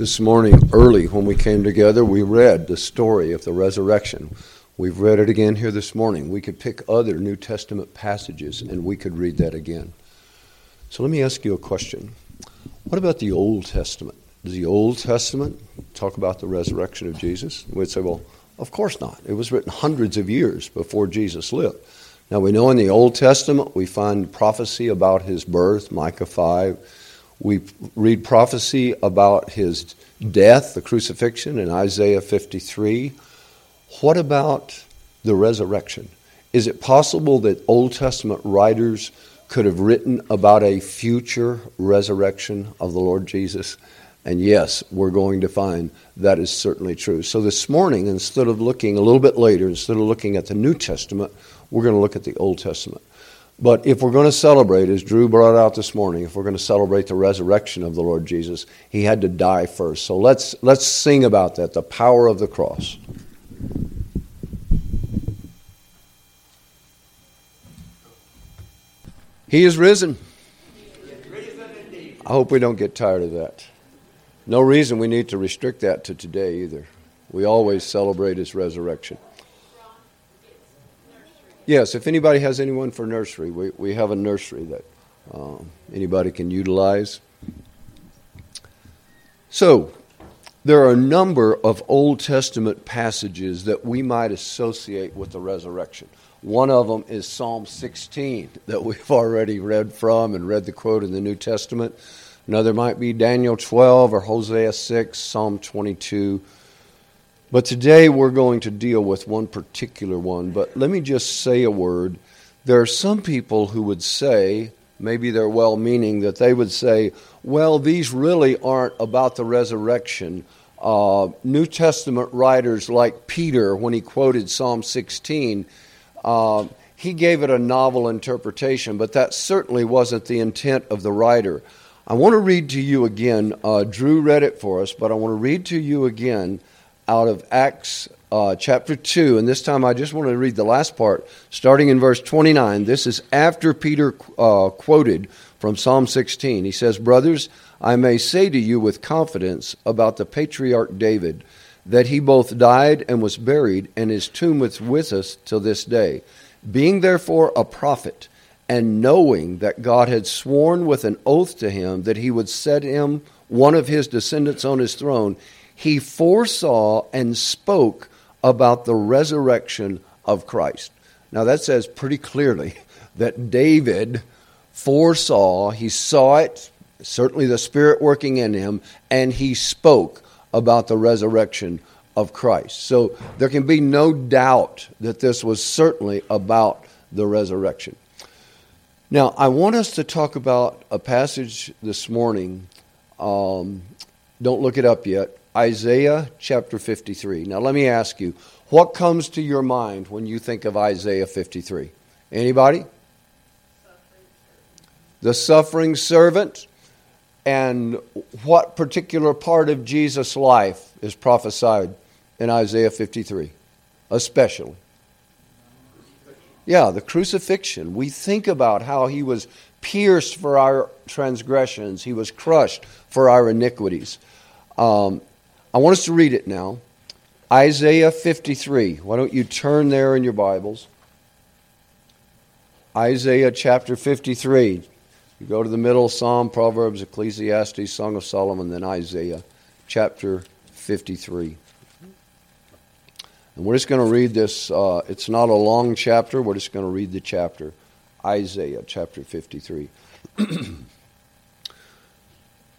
This morning, early when we came together, we read the story of the resurrection. We've read it again here this morning. We could pick other New Testament passages and we could read that again. So let me ask you a question. What about the Old Testament? Does the Old Testament talk about the resurrection of Jesus? We'd say, well, of course not. It was written hundreds of years before Jesus lived. Now we know in the Old Testament we find prophecy about his birth, Micah 5 we read prophecy about his death, the crucifixion, in Isaiah 53. What about the resurrection? Is it possible that Old Testament writers could have written about a future resurrection of the Lord Jesus? And yes, we're going to find that is certainly true. So this morning, instead of looking a little bit later, instead of looking at the New Testament, we're going to look at the Old Testament. But if we're going to celebrate, as Drew brought out this morning, if we're going to celebrate the resurrection of the Lord Jesus, he had to die first. So let's, let's sing about that the power of the cross. He is risen. I hope we don't get tired of that. No reason we need to restrict that to today either. We always celebrate his resurrection. Yes, if anybody has anyone for nursery, we, we have a nursery that um, anybody can utilize. So, there are a number of Old Testament passages that we might associate with the resurrection. One of them is Psalm 16 that we've already read from and read the quote in the New Testament. Another might be Daniel 12 or Hosea 6, Psalm 22, but today we're going to deal with one particular one. But let me just say a word. There are some people who would say, maybe they're well meaning, that they would say, well, these really aren't about the resurrection. Uh, New Testament writers like Peter, when he quoted Psalm 16, uh, he gave it a novel interpretation, but that certainly wasn't the intent of the writer. I want to read to you again. Uh, Drew read it for us, but I want to read to you again out of Acts uh, chapter 2. And this time I just want to read the last part, starting in verse 29. This is after Peter uh, quoted from Psalm 16. He says, Brothers, I may say to you with confidence about the patriarch David that he both died and was buried, and his tomb is with us till this day. Being therefore a prophet, and knowing that God had sworn with an oath to him that he would set him, one of his descendants, on his throne, he foresaw and spoke about the resurrection of Christ. Now, that says pretty clearly that David foresaw, he saw it, certainly the Spirit working in him, and he spoke about the resurrection of Christ. So there can be no doubt that this was certainly about the resurrection. Now, I want us to talk about a passage this morning. Um, don't look it up yet. Isaiah chapter 53. Now, let me ask you, what comes to your mind when you think of Isaiah 53? Anybody? The suffering servant. And what particular part of Jesus' life is prophesied in Isaiah 53? Especially. Yeah, the crucifixion. We think about how he was pierced for our transgressions, he was crushed for our iniquities. Um, I want us to read it now. Isaiah 53. Why don't you turn there in your Bibles? Isaiah chapter 53. You go to the middle Psalm, Proverbs, Ecclesiastes, Song of Solomon, then Isaiah chapter 53. And we're just going to read this. Uh, it's not a long chapter. We're just going to read the chapter. Isaiah chapter 53.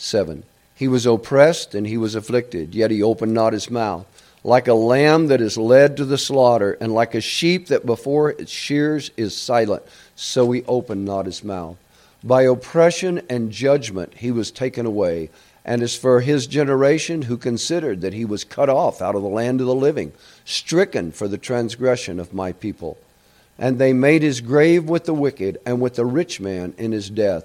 7. He was oppressed and he was afflicted, yet he opened not his mouth. Like a lamb that is led to the slaughter, and like a sheep that before its shears is silent, so he opened not his mouth. By oppression and judgment he was taken away. And as for his generation, who considered that he was cut off out of the land of the living, stricken for the transgression of my people. And they made his grave with the wicked and with the rich man in his death,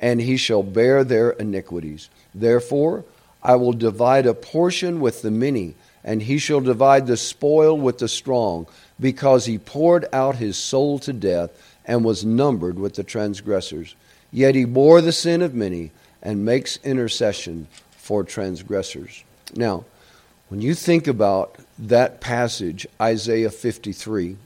and he shall bear their iniquities. Therefore, I will divide a portion with the many, and he shall divide the spoil with the strong, because he poured out his soul to death and was numbered with the transgressors. Yet he bore the sin of many and makes intercession for transgressors. Now, when you think about that passage, Isaiah 53,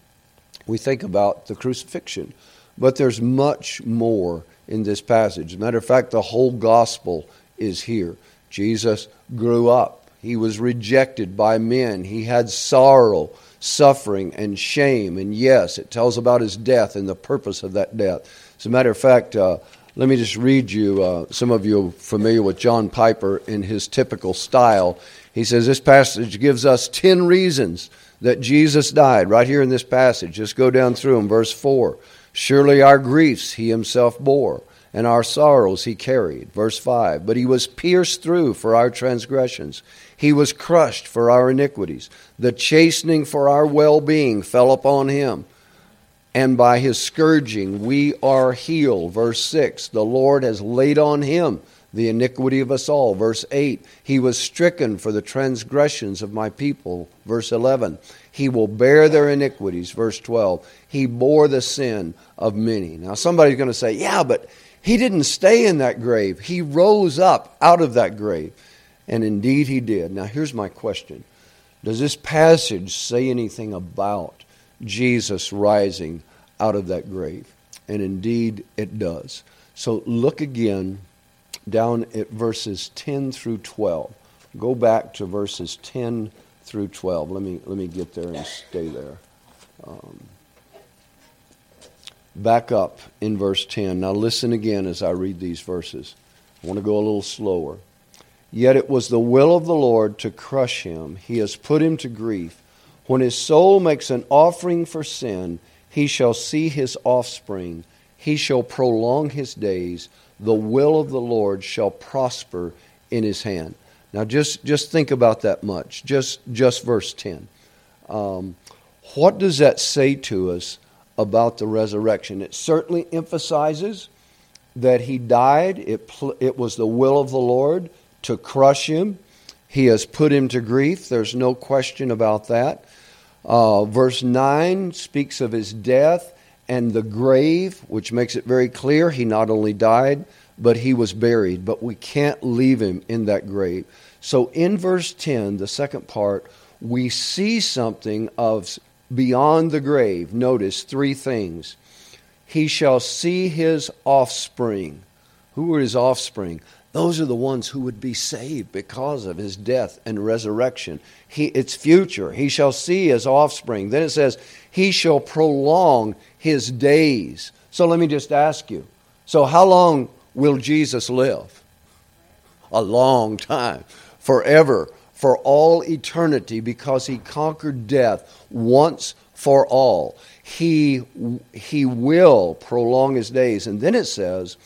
we think about the crucifixion. But there's much more in this passage. Matter of fact, the whole gospel is here. Jesus grew up. He was rejected by men. He had sorrow, suffering, and shame. And yes, it tells about his death and the purpose of that death. As a matter of fact, uh, let me just read you. Uh, some of you are familiar with John Piper in his typical style. He says this passage gives us 10 reasons that Jesus died, right here in this passage. Just go down through them. Verse 4 Surely our griefs he himself bore and our sorrows he carried. Verse 5 But he was pierced through for our transgressions, he was crushed for our iniquities. The chastening for our well being fell upon him. And by his scourging we are healed. Verse 6 The Lord has laid on him the iniquity of us all. Verse 8 He was stricken for the transgressions of my people. Verse 11 He will bear their iniquities. Verse 12 He bore the sin of many. Now somebody's going to say, Yeah, but he didn't stay in that grave. He rose up out of that grave. And indeed he did. Now, here's my question Does this passage say anything about Jesus rising out of that grave? And indeed it does. So look again down at verses 10 through 12. Go back to verses 10 through 12. Let me, let me get there and stay there. Um, back up in verse 10. Now listen again as I read these verses. I want to go a little slower. Yet it was the will of the Lord to crush him. He has put him to grief. When his soul makes an offering for sin, he shall see his offspring. He shall prolong his days. The will of the Lord shall prosper in his hand. Now just, just think about that much. Just, just verse 10. Um, what does that say to us about the resurrection. It certainly emphasizes that he died, it, it was the will of the Lord to crush him. He has put him to grief. There's no question about that. Uh, verse 9 speaks of his death and the grave, which makes it very clear he not only died, but he was buried. But we can't leave him in that grave. So in verse 10, the second part, we see something of beyond the grave, notice three things. He shall see his offspring. Who are his offspring? Those are the ones who would be saved because of his death and resurrection. He, it's future. He shall see his offspring. Then it says, He shall prolong his days. So let me just ask you so, how long will Jesus live? A long time, forever for all eternity because he conquered death once for all. He, he will prolong his days. And then it says,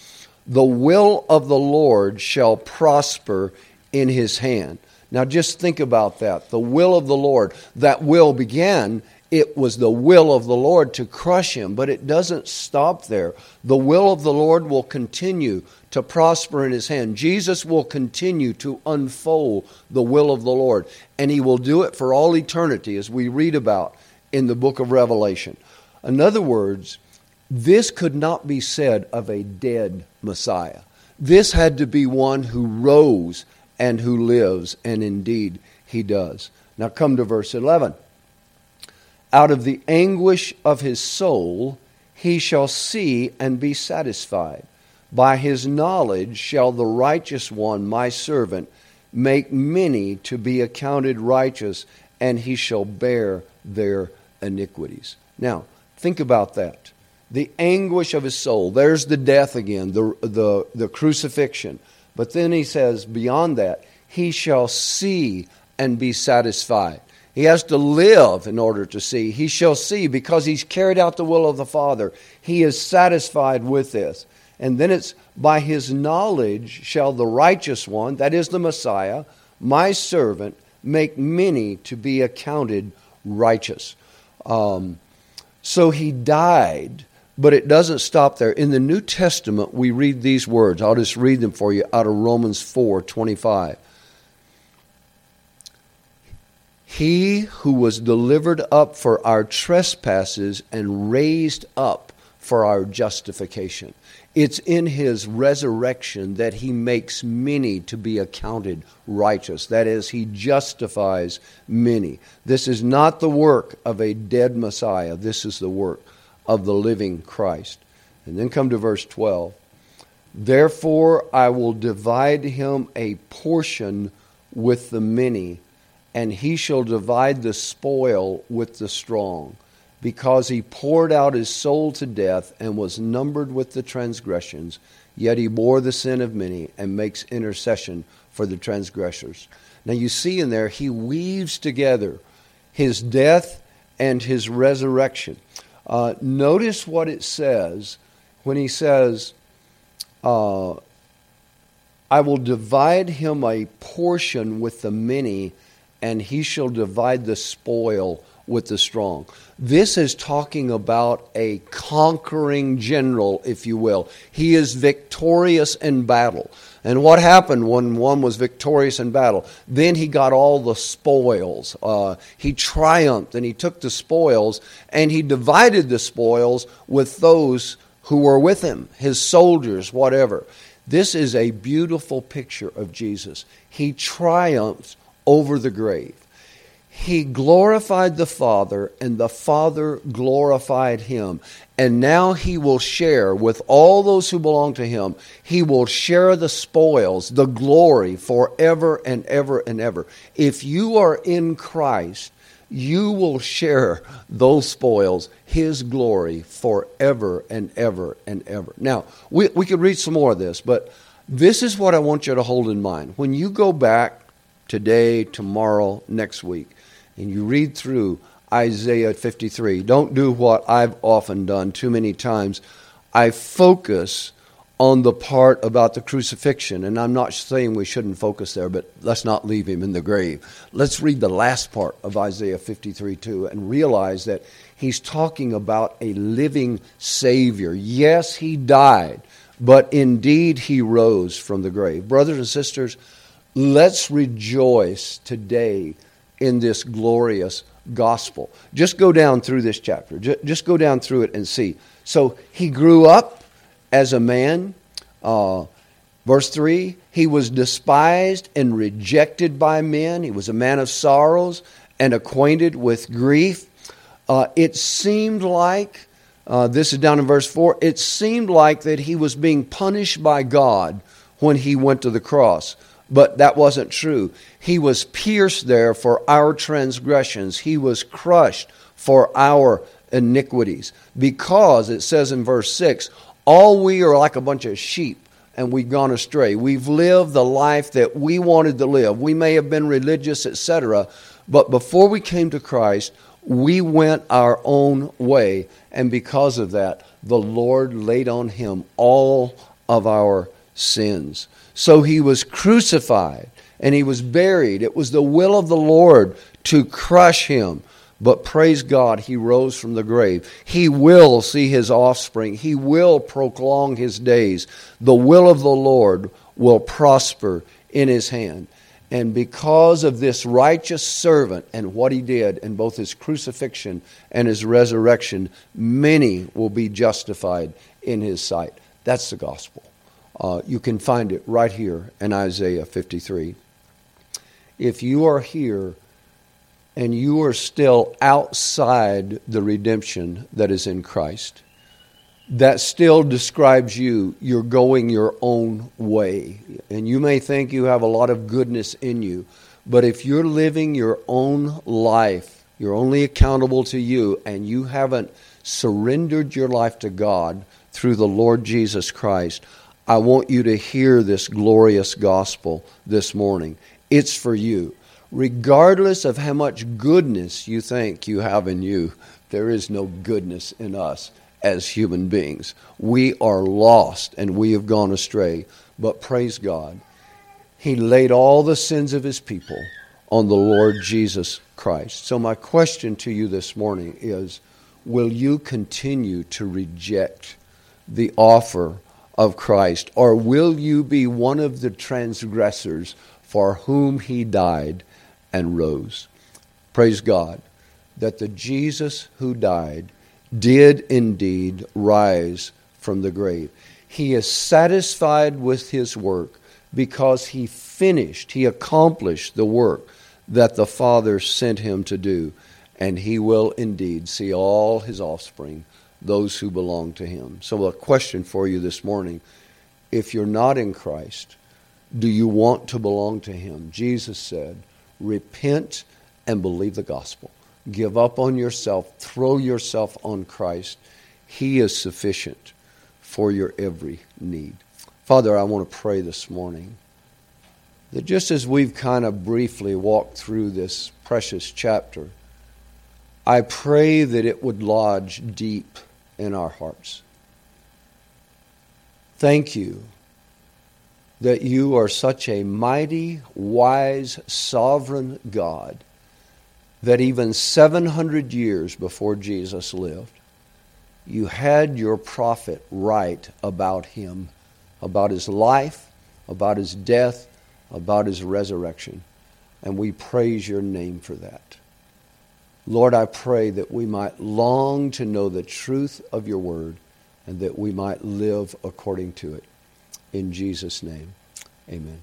the will of the Lord shall prosper in his hand. Now just think about that. The will of the Lord. That will began it was the will of the Lord to crush him, but it doesn't stop there. The will of the Lord will continue to prosper in his hand. Jesus will continue to unfold the will of the Lord, and he will do it for all eternity, as we read about in the book of Revelation. In other words, this could not be said of a dead Messiah. This had to be one who rose and who lives, and indeed he does. Now come to verse 11. Out of the anguish of his soul he shall see and be satisfied. By his knowledge shall the righteous one, my servant, make many to be accounted righteous, and he shall bear their iniquities. Now, think about that. The anguish of his soul. There's the death again, the, the, the crucifixion. But then he says, beyond that, he shall see and be satisfied. He has to live in order to see. He shall see because he's carried out the will of the Father. He is satisfied with this. And then it's by his knowledge shall the righteous one, that is the Messiah, my servant, make many to be accounted righteous. Um, so he died, but it doesn't stop there. In the New Testament, we read these words. I'll just read them for you out of Romans 4 25. He who was delivered up for our trespasses and raised up for our justification. It's in his resurrection that he makes many to be accounted righteous. That is, he justifies many. This is not the work of a dead Messiah, this is the work of the living Christ. And then come to verse 12. Therefore, I will divide him a portion with the many and he shall divide the spoil with the strong, because he poured out his soul to death and was numbered with the transgressions, yet he bore the sin of many and makes intercession for the transgressors. Now you see in there, he weaves together his death and his resurrection. Uh, notice what it says when he says, uh, I will divide him a portion with the many and he shall divide the spoil with the strong. This is talking about a conquering general, if you will. He is victorious in battle. And what happened when one was victorious in battle? Then he got all the spoils. Uh, he triumphed and he took the spoils and he divided the spoils with those who were with him, his soldiers, whatever. This is a beautiful picture of Jesus. He triumphed over the grave. He glorified the Father, and the Father glorified him. And now he will share with all those who belong to him. He will share the spoils, the glory forever and ever and ever. If you are in Christ, you will share those spoils, his glory forever and ever and ever. Now, we, we could read some more of this, but this is what I want you to hold in mind. When you go back today, tomorrow, next week, and you read through Isaiah 53, don't do what I've often done too many times. I focus on the part about the crucifixion, and I'm not saying we shouldn't focus there, but let's not leave him in the grave. Let's read the last part of Isaiah 53 too and realize that he's talking about a living Savior. Yes, he died, but indeed he rose from the grave. Brothers and sisters, Let's rejoice today in this glorious gospel. Just go down through this chapter. Just go down through it and see. So he grew up as a man. Uh, verse 3 He was despised and rejected by men. He was a man of sorrows and acquainted with grief. Uh, it seemed like, uh, this is down in verse 4, it seemed like that he was being punished by God when he went to the cross. But that wasn't true. He was pierced there for our transgressions, he was crushed for our iniquities. Because it says in verse 6 all we are like a bunch of sheep and we've gone astray. We've lived the life that we wanted to live. We may have been religious, etc., but before we came to Christ, we went our own way. And because of that, the Lord laid on him all of our sins. So he was crucified and he was buried. It was the will of the Lord to crush him. But praise God, he rose from the grave. He will see his offspring. He will prolong his days. The will of the Lord will prosper in his hand. And because of this righteous servant and what he did in both his crucifixion and his resurrection, many will be justified in his sight. That's the gospel. Uh, you can find it right here in Isaiah 53. If you are here and you are still outside the redemption that is in Christ, that still describes you. You're going your own way. And you may think you have a lot of goodness in you, but if you're living your own life, you're only accountable to you, and you haven't surrendered your life to God through the Lord Jesus Christ, I want you to hear this glorious gospel this morning. It's for you. Regardless of how much goodness you think you have in you, there is no goodness in us as human beings. We are lost and we have gone astray. But praise God, He laid all the sins of His people on the Lord Jesus Christ. So, my question to you this morning is Will you continue to reject the offer of Christ, or will you be one of the transgressors for whom He died and rose? Praise God that the Jesus who died did indeed rise from the grave. He is satisfied with his work because he finished, he accomplished the work that the Father sent him to do, and he will indeed see all his offspring, those who belong to him. So, a question for you this morning if you're not in Christ, do you want to belong to him? Jesus said, Repent and believe the gospel. Give up on yourself, throw yourself on Christ. He is sufficient for your every need. Father, I want to pray this morning that just as we've kind of briefly walked through this precious chapter, I pray that it would lodge deep in our hearts. Thank you that you are such a mighty, wise, sovereign God that even 700 years before Jesus lived, you had your prophet write about him, about his life, about his death, about his resurrection. And we praise your name for that. Lord, I pray that we might long to know the truth of your word and that we might live according to it. In Jesus' name, amen.